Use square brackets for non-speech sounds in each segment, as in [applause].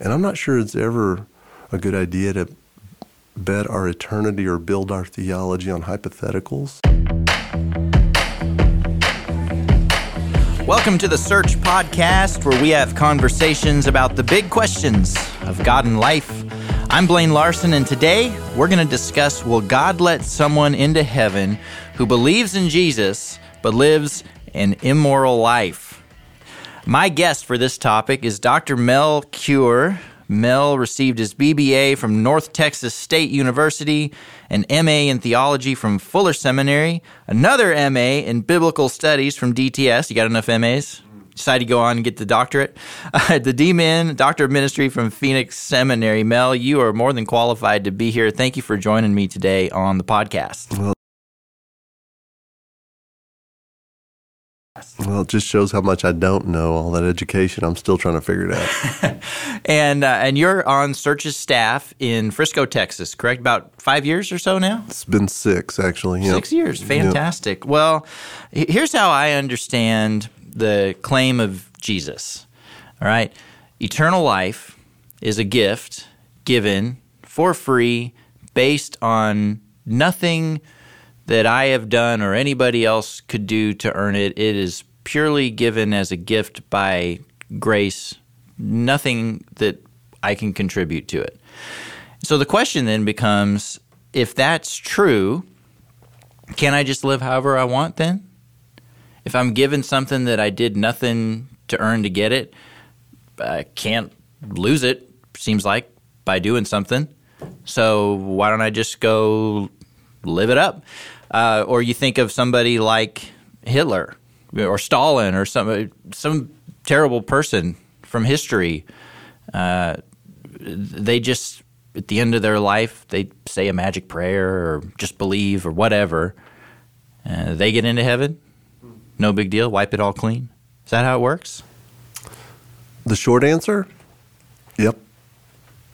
And I'm not sure it's ever a good idea to bet our eternity or build our theology on hypotheticals. Welcome to the Search Podcast, where we have conversations about the big questions of God and life. I'm Blaine Larson, and today we're going to discuss Will God let someone into heaven who believes in Jesus but lives an immoral life? My guest for this topic is Dr. Mel Cure. Mel received his BBA from North Texas State University, an MA in theology from Fuller Seminary, another MA in biblical studies from DTS. You got enough MAs? Decided to go on and get the doctorate. Uh, [laughs] the DMin, Doctor of Ministry from Phoenix Seminary. Mel, you are more than qualified to be here. Thank you for joining me today on the podcast. Well, Well, it just shows how much I don't know. All that education, I'm still trying to figure it out. [laughs] and uh, and you're on Search's staff in Frisco, Texas, correct? About five years or so now. It's been six, actually. Yep. Six years, fantastic. Yep. Well, here's how I understand the claim of Jesus. All right, eternal life is a gift given for free, based on nothing that I have done or anybody else could do to earn it. It is purely given as a gift by grace, nothing that I can contribute to it. So the question then becomes if that's true, can I just live however I want then? If I'm given something that I did nothing to earn to get it, I can't lose it, seems like, by doing something. So why don't I just go live it up? Uh, or you think of somebody like Hitler or Stalin or some some terrible person from history. Uh, they just at the end of their life they say a magic prayer or just believe or whatever. Uh, they get into heaven. No big deal. Wipe it all clean. Is that how it works? The short answer, yep.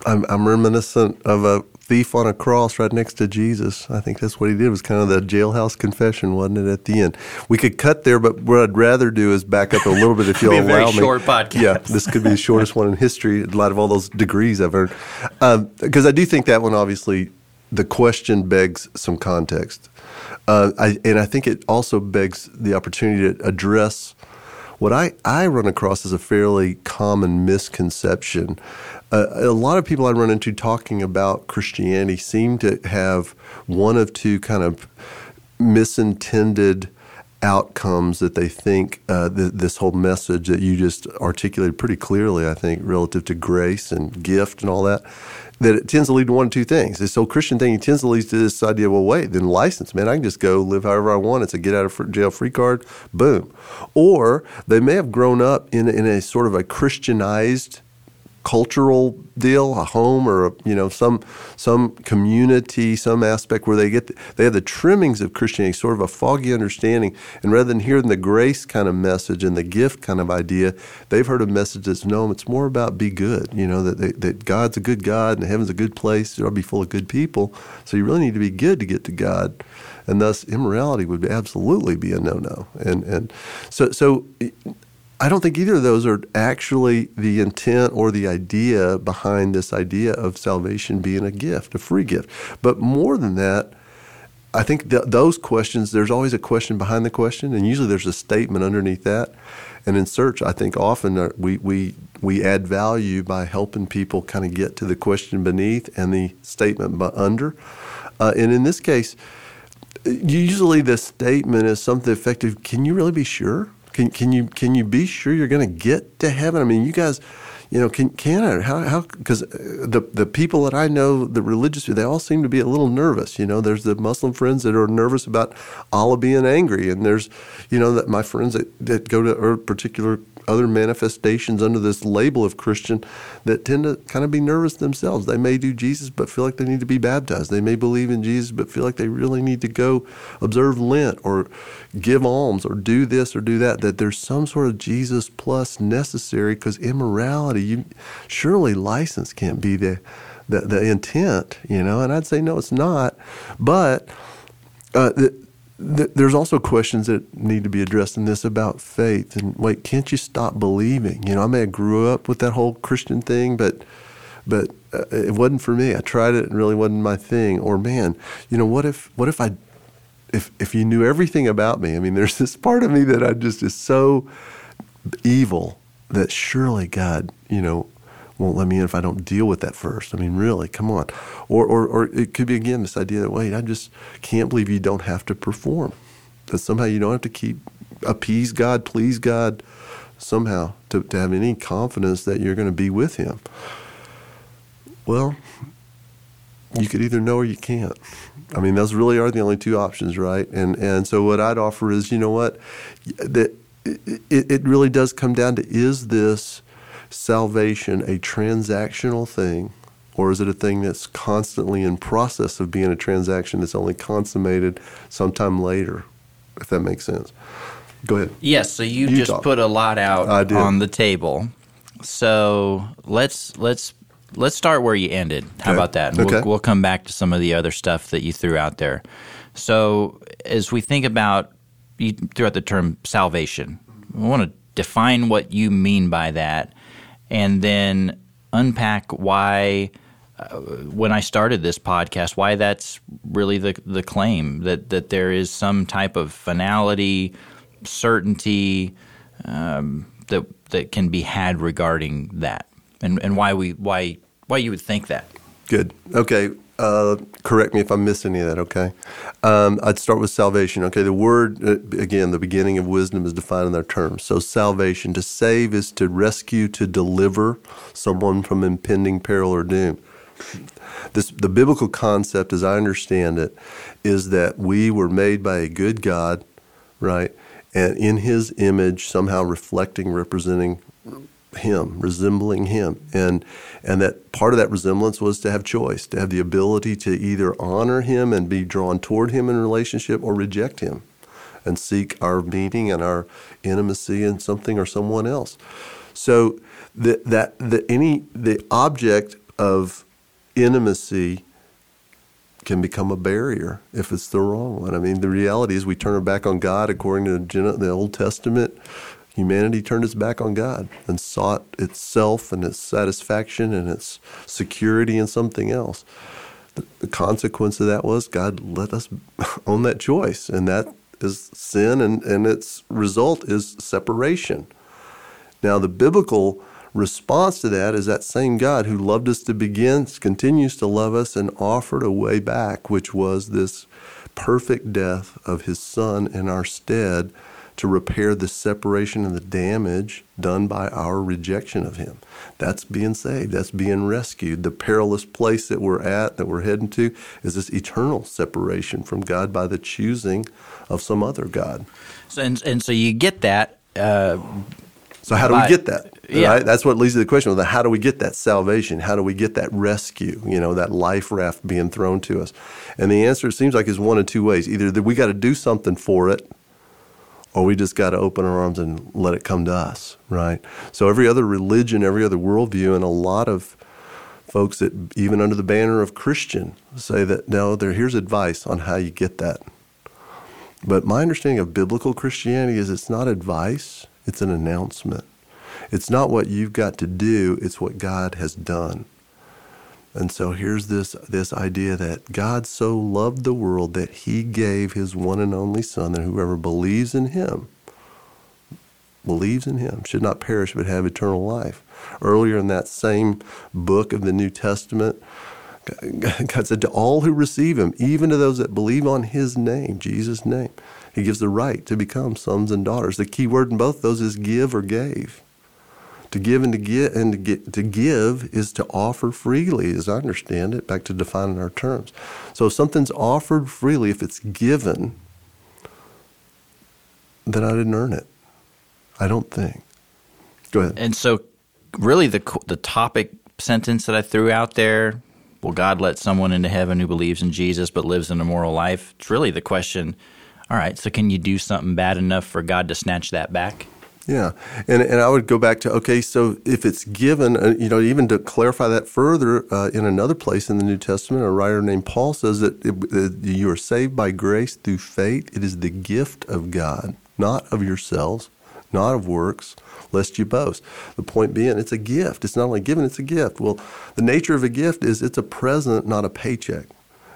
I'm, I'm reminiscent of a thief on a cross right next to Jesus. I think that's what he did. It was kind of the jailhouse confession, wasn't it? At the end, we could cut there, but what I'd rather do is back up a little bit if [laughs] you'll allow very me. Short podcast. Yeah, this could be the shortest one in history. In light of all those degrees I've earned, because um, I do think that one obviously the question begs some context, uh, I, and I think it also begs the opportunity to address what I, I run across as a fairly common misconception. Uh, a lot of people I run into talking about Christianity seem to have one of two kind of misintended outcomes that they think uh, th- this whole message that you just articulated pretty clearly, I think, relative to grace and gift and all that, that it tends to lead to one of two things. This whole Christian thing it tends to lead to this idea, well, wait, then license, man, I can just go live however I want. It's a get out of jail free card, boom. Or they may have grown up in, in a sort of a Christianized cultural deal, a home or a, you know some some community, some aspect where they get the, they have the trimmings of Christianity, sort of a foggy understanding, and rather than hearing the grace kind of message and the gift kind of idea, they've heard a message that's no, it's more about be good. You know that they, that God's a good God and heaven's a good place. It'll be full of good people. So you really need to be good to get to God and thus immorality would absolutely be a no-no. And and so so I don't think either of those are actually the intent or the idea behind this idea of salvation being a gift, a free gift. But more than that, I think th- those questions, there's always a question behind the question, and usually there's a statement underneath that. And in search, I think often uh, we, we, we add value by helping people kind of get to the question beneath and the statement under. Uh, and in this case, usually the statement is something effective. Can you really be sure? Can can you can you be sure you're going to get to heaven? I mean, you guys, you know, can can I, how how because uh, the the people that I know, the religious, they all seem to be a little nervous. You know, there's the Muslim friends that are nervous about Allah being angry, and there's, you know, that my friends that, that go to particular other manifestations under this label of Christian that tend to kind of be nervous themselves. They may do Jesus but feel like they need to be baptized. They may believe in Jesus but feel like they really need to go observe Lent or give alms or do this or do that. That there's some sort of Jesus plus necessary because immorality, you surely license can't be the, the, the intent, you know. And I'd say no, it's not. But uh, the, th- there's also questions that need to be addressed in this about faith. And wait, can't you stop believing? You know, I may have grew up with that whole Christian thing, but but uh, it wasn't for me. I tried it, and really wasn't my thing. Or man, you know, what if what if I if if you knew everything about me? I mean, there's this part of me that I just is so evil that surely God, you know, won't let me in if I don't deal with that first. I mean, really, come on. Or, or, or it could be again this idea that wait, I just can't believe you don't have to perform. That somehow you don't have to keep appease God, please God, somehow to, to have any confidence that you're going to be with Him. Well, you could either know or you can't. I mean, those really are the only two options, right? And and so what I'd offer is, you know what, that it, it really does come down to is this salvation a transactional thing, or is it a thing that's constantly in process of being a transaction that's only consummated sometime later? If that makes sense. Go ahead. Yes. So you, You just talk. put a lot out on the table. So let's let's let's start where you ended. How Okay. about that? And Okay. We'll, we'll come back to some of the other stuff that you threw out there. So as we think about you threw out the term salvation, I want to define what you mean by that, and then unpack why. Uh, when I started this podcast, why that's really the the claim that that there is some type of finality, certainty um, that that can be had regarding that, and and why we why why you would think that. Good. Okay. Uh, correct me if I miss any of that. Okay. Um, I'd start with salvation. Okay. The word uh, again, the beginning of wisdom is defined in their terms. So salvation, to save, is to rescue, to deliver someone from impending peril or doom. This, the biblical concept, as I understand it, is that we were made by a good God, right? And in His image, somehow reflecting, representing him, resembling him. And and that part of that resemblance was to have choice, to have the ability to either honor him and be drawn toward him in relationship or reject him and seek our meaning and our intimacy in something or someone else. So that that the any the object of intimacy can become a barrier if it's the wrong one. I mean, the reality is we turn our back on God according to the Old Testament. Humanity turned its back on God and sought itself and its satisfaction and its security in something else. The, the consequence of that was God let us [laughs] own that choice, and that is sin, and, and its result is separation. Now, the biblical response to that is that same God who loved us to begin continues to love us and offered a way back, which was this perfect death of his son in our stead to repair the separation and the damage done by our rejection of him. That's being saved, that's being rescued. The perilous place that we're at, that we're heading to, is this eternal separation from God by the choosing of some other God. So, and and so you get that. Uh, So how do Right. we get that? Yeah. Right? That's what leads to the question: well, how do we get that salvation? How do we get that rescue? You know, that life raft being thrown to us. And the answer it seems like is one of two ways: either that we got to do something for it, or we just got to open our arms and let it come to us. Right. So every other religion, every other worldview, and a lot of folks that even under the banner of Christian say that no, there here's advice on how you get that. But my understanding of biblical Christianity is it's not advice, it's an announcement. It's not what you've got to do, it's what God has done. And so here's this, this idea that God so loved the world that he gave his one and only Son, that whoever believes in him, believes in him, should not perish but have eternal life. Earlier in that same book of the New Testament, [laughs] God said, To all who receive him, even to those that believe on his name, Jesus' name, he gives the right to become sons and daughters. The key word in both those is give or gave. To give and to get and to get to give is to offer freely, as I understand it, back to defining our terms. So if something's offered freely, if it's given, then I didn't earn it. I don't think. Go ahead. and so, really, the the topic sentence that I threw out there. Will God let someone into heaven who believes in Jesus but lives an immoral life? It's really the question. All right, so can you do something bad enough for God to snatch that back? Yeah, and and I would go back to okay, so if it's given, uh, you know, even to clarify that further, uh, in another place in the New Testament, a writer named Paul says that it, you are saved by grace through faith. It is the gift of God, not of yourselves, not of works, lest you boast. The point being, it's a gift. It's not only given; it's a gift. Well, the nature of a gift is it's a present, not a paycheck.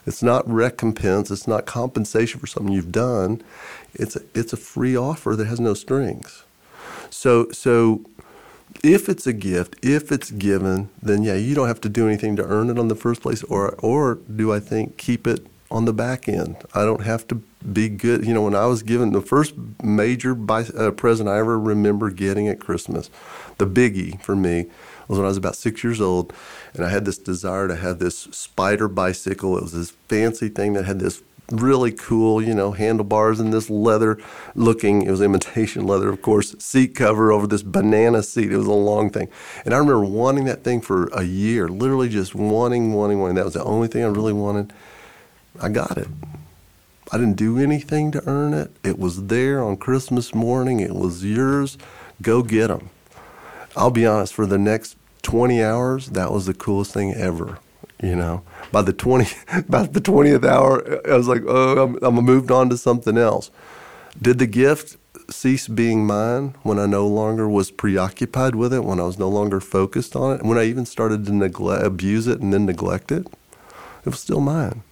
It's not recompense. It's not compensation for something you've done. It's a, it's a free offer that has no strings. So so if it's a gift, if it's given, then yeah, you don't have to do anything to earn it on the first place, or or do I think keep it on the back end? I don't have to be good. You know, when I was given the first major uh, present I ever remember getting at Christmas, the biggie for me was when I was about six years old, and I had this desire to have this spider bicycle. It was this fancy thing that had this really cool, you know, handlebars and this leather looking, it was imitation leather, of course, seat cover over this banana seat. It was a long thing. And I remember wanting that thing for a year, literally just wanting, wanting, wanting. That was the only thing I really wanted. I got it. I didn't do anything to earn it. It was there on Christmas morning. It was yours. Go get them. I'll be honest, for the next 20 hours, that was the coolest thing ever you know? By the 20 [laughs] about the 20th hour i was like oh I'm, I'm moved on to something else. Did the gift cease being mine when i no longer was preoccupied with it when i was no longer focused on it when i even started to neglect abuse it and then neglect it? It was still mine.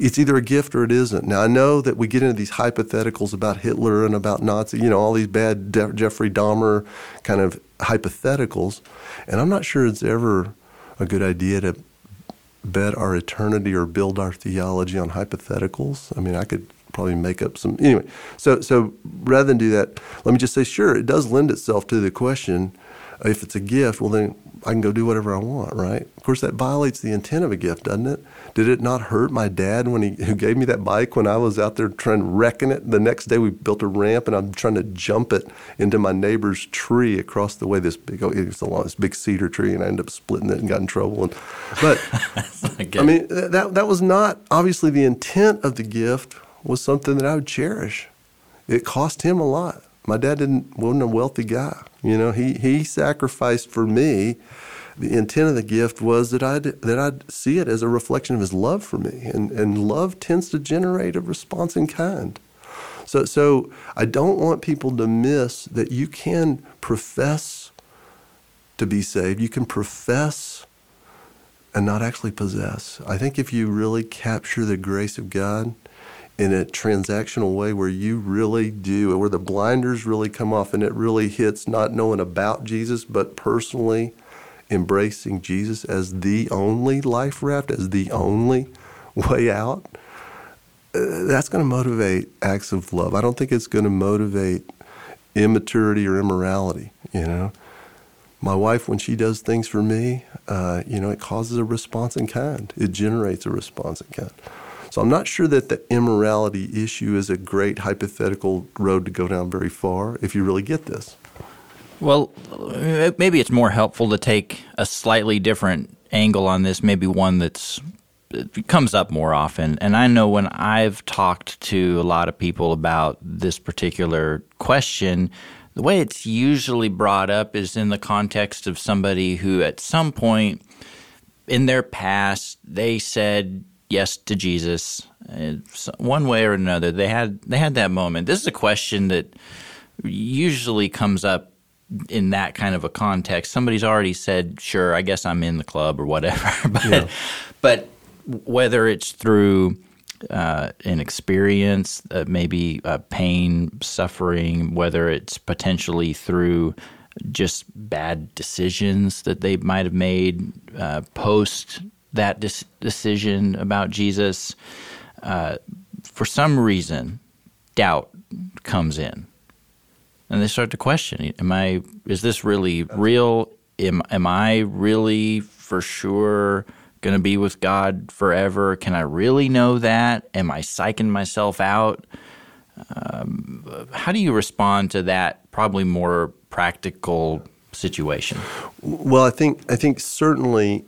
It's either a gift or it isn't. Now I know that we get into these hypotheticals about Hitler and about Nazi, you know, all these bad De- Jeffrey Dahmer kind of hypotheticals, and I'm not sure it's ever a good idea to bet our eternity or build our theology on hypotheticals. I mean, I could probably make up some anyway. So so rather than do that, let me just say, sure, it does lend itself to the question. If it's a gift, well then I can go do whatever I want, right? Of course, that violates the intent of a gift, doesn't it? Did it not hurt my dad when he who gave me that bike when I was out there trying to wrecking it? The next day we built a ramp and I'm trying to jump it into my neighbor's tree across the way. This big, oh, it's a long, this big cedar tree, and I ended up splitting it and got in trouble. And, but [laughs] I mean, that that was not obviously the intent of the gift was something that I would cherish. It cost him a lot. My dad didn't wasn't a wealthy guy. You know, he he sacrificed for me. The intent of the gift was that I'd that I'd see it as a reflection of his love for me, and and love tends to generate a response in kind. So so I don't want people to miss that you can profess to be saved. You can profess and not actually possess. I think if you really capture the grace of God in a transactional way where you really do, where the blinders really come off and it really hits not knowing about Jesus, but personally embracing Jesus as the only life raft, as the only way out, uh, that's going to motivate acts of love. I don't think it's going to motivate immaturity or immorality, you know. My wife, when she does things for me, uh, you know, it causes a response in kind. It generates a response in kind. So I'm not sure that the immorality issue is a great hypothetical road to go down very far if you really get this. Well, uh, maybe it's more helpful to take a slightly different angle on this, maybe one that's uh, comes up more often. And I know when I've talked to a lot of people about this particular question, the way it's usually brought up is in the context of somebody who at some point in their past they said yes to Jesus, one way or another. They had they had that moment. This is a question that usually comes up in that kind of a context. Somebody's already said, "Sure, I guess I'm in the club" or whatever. [laughs] but yeah. but whether it's through uh, an experience, uh, maybe uh, pain, suffering, whether it's potentially through just bad decisions that they might have made uh, post that dis- decision about Jesus, uh, for some reason, doubt comes in, and they start to question: Am I? Is this really real? Am Am I really for sure? going to be with God forever? Can I really know that? Am I psyching myself out? Um, how do you respond to that? Probably more practical situation. Well, I think I think certainly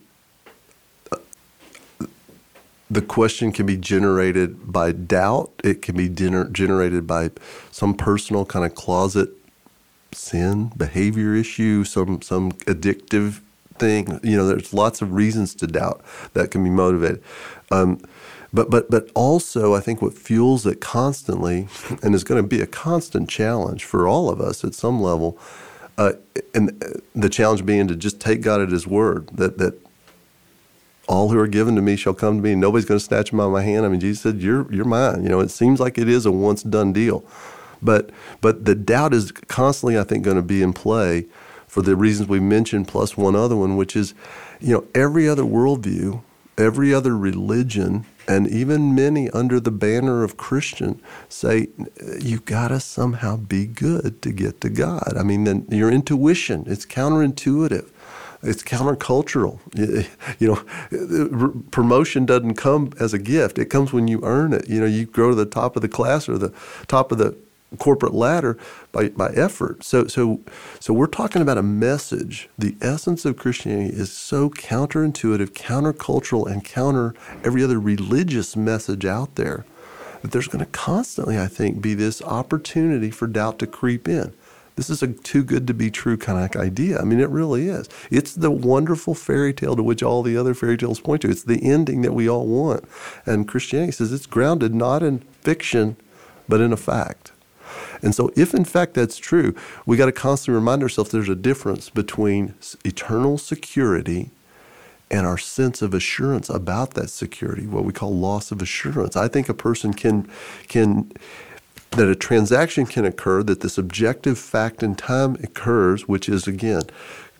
the question can be generated by doubt. It can be gener- generated by some personal kind of closet sin, behavior issue, some some addictive thing. You know, there's lots of reasons to doubt that can be motivated. Um, but but but also, I think what fuels it constantly, and is going to be a constant challenge for all of us at some level, uh, and the challenge being to just take God at His word that that all who are given to me shall come to me, nobody's going to snatch them out of my hand. I mean, Jesus said, "You're you're mine." You know, it seems like it is a once done deal, but but the doubt is constantly, I think, going to be in play for the reasons we mentioned, plus one other one, which is, you know, every other worldview, every other religion, and even many under the banner of Christian say "You've got to somehow be good to get to God. I mean, then your intuition, it's counterintuitive it's countercultural. Eh, you know, promotion doesn't come as a gift. It comes when you earn it. You know, you grow to the top of the class or the top of the corporate ladder by, by effort. So, so, so we're talking about a message. The essence of Christianity is so counterintuitive, countercultural, and counter every other religious message out there that there's going to constantly, I think, be this opportunity for doubt to creep in. This is a too good to be true kind of idea. I mean, it really is. It's the wonderful fairy tale to which all the other fairy tales point to. It's the ending that we all want. And Christianity says it's grounded not in fiction, but in a fact. And so, if in fact that's true, we got to constantly remind ourselves there's a difference between eternal security and our sense of assurance about that security, what we call loss of assurance. I think a person can can that a transaction can occur, that this objective fact in time occurs, which is again,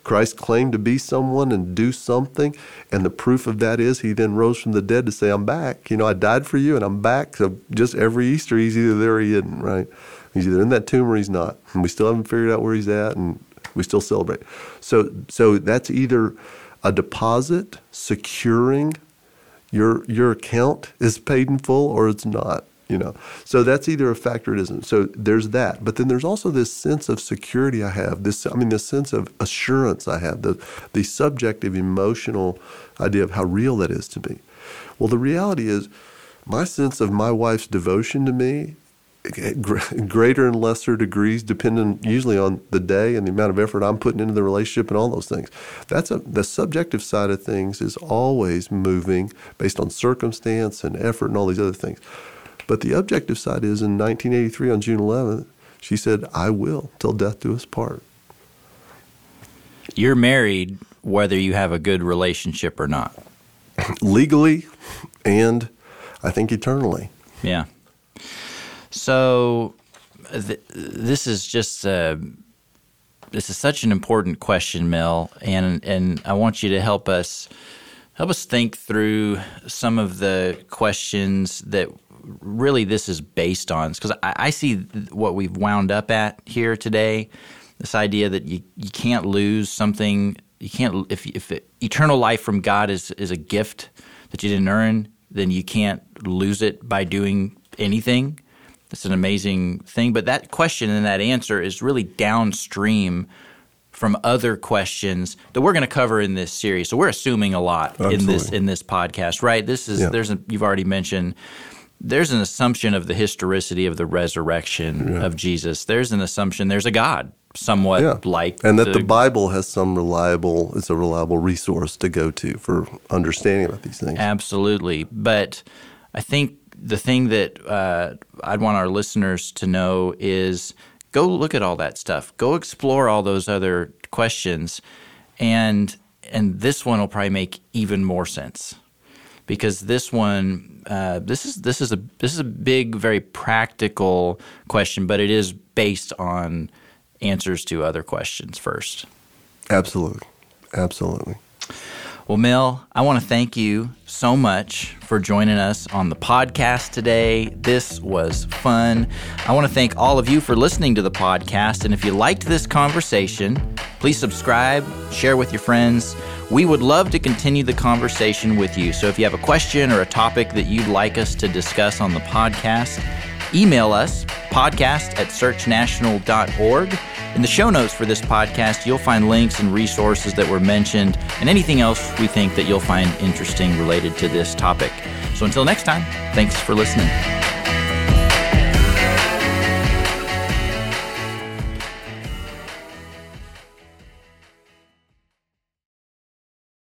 Christ claimed to be someone and do something, and the proof of that is he then rose from the dead to say, I'm back. You know, I died for you and I'm back. So just every Easter, he's either there or he isn't, right? He's either in that tomb or he's not. And we still haven't figured out where he's at, and we still celebrate. So, so that's either a deposit securing your your account is paid in full or it's not you know so that's either a factor or it isn't so there's that but then there's also this sense of security i have this i mean this sense of assurance i have the the subjective emotional idea of how real that is to me well the reality is my sense of my wife's devotion to me greater and lesser degrees depending usually on the day and the amount of effort I'm putting into the relationship and all those things. That's a the subjective side of things is always moving based on circumstance and effort and all these other things. But the objective side is in 1983 on June 11th, she said, I will till death do us part. You're married whether you have a good relationship or not. Legally and I think eternally. Yeah. So th- this is just uh, this is such an important question, Mel, and and I want you to help us help us think through some of the questions that really this is based on because I, I, see what we've wound up at here today. This idea that you, you can't lose something. You can't if, if it, eternal life from god is, is a gift that you didn't earn then you can't lose it by doing anything. That's an amazing thing. But that question and that answer is really downstream from other questions that we're going to cover in this series. So we're assuming a lot Absolutely. in this in this podcast right? This is yeah. there's a, you've already mentioned there's an assumption of the historicity of the resurrection yeah. of Jesus. There's an assumption there's a God, somewhat yeah. like, and that the, the, Bible has some reliable. It's a reliable resource to go to for understanding about these things. Absolutely, but I think the thing that uh, I'd want our listeners to know is go look at all that stuff. Go explore all those other questions, and and this one will probably make even more sense because this one uh, this is this is a this is a big, very practical question, but it is based on answers to other questions first. Absolutely, absolutely. Well, Mel, I want to thank you so much for joining us on the podcast today. This was fun. I want to thank all of you for listening to the podcast. And if you liked this conversation, please subscribe, share with your friends. We would love to continue the conversation with you. So if you have a question or a topic that you'd like us to discuss on the podcast, email us podcast at searchnational.org. In the show notes for this podcast, you'll find links and resources that were mentioned and anything else we think that you'll find interesting related to this topic. So until next time, thanks for listening.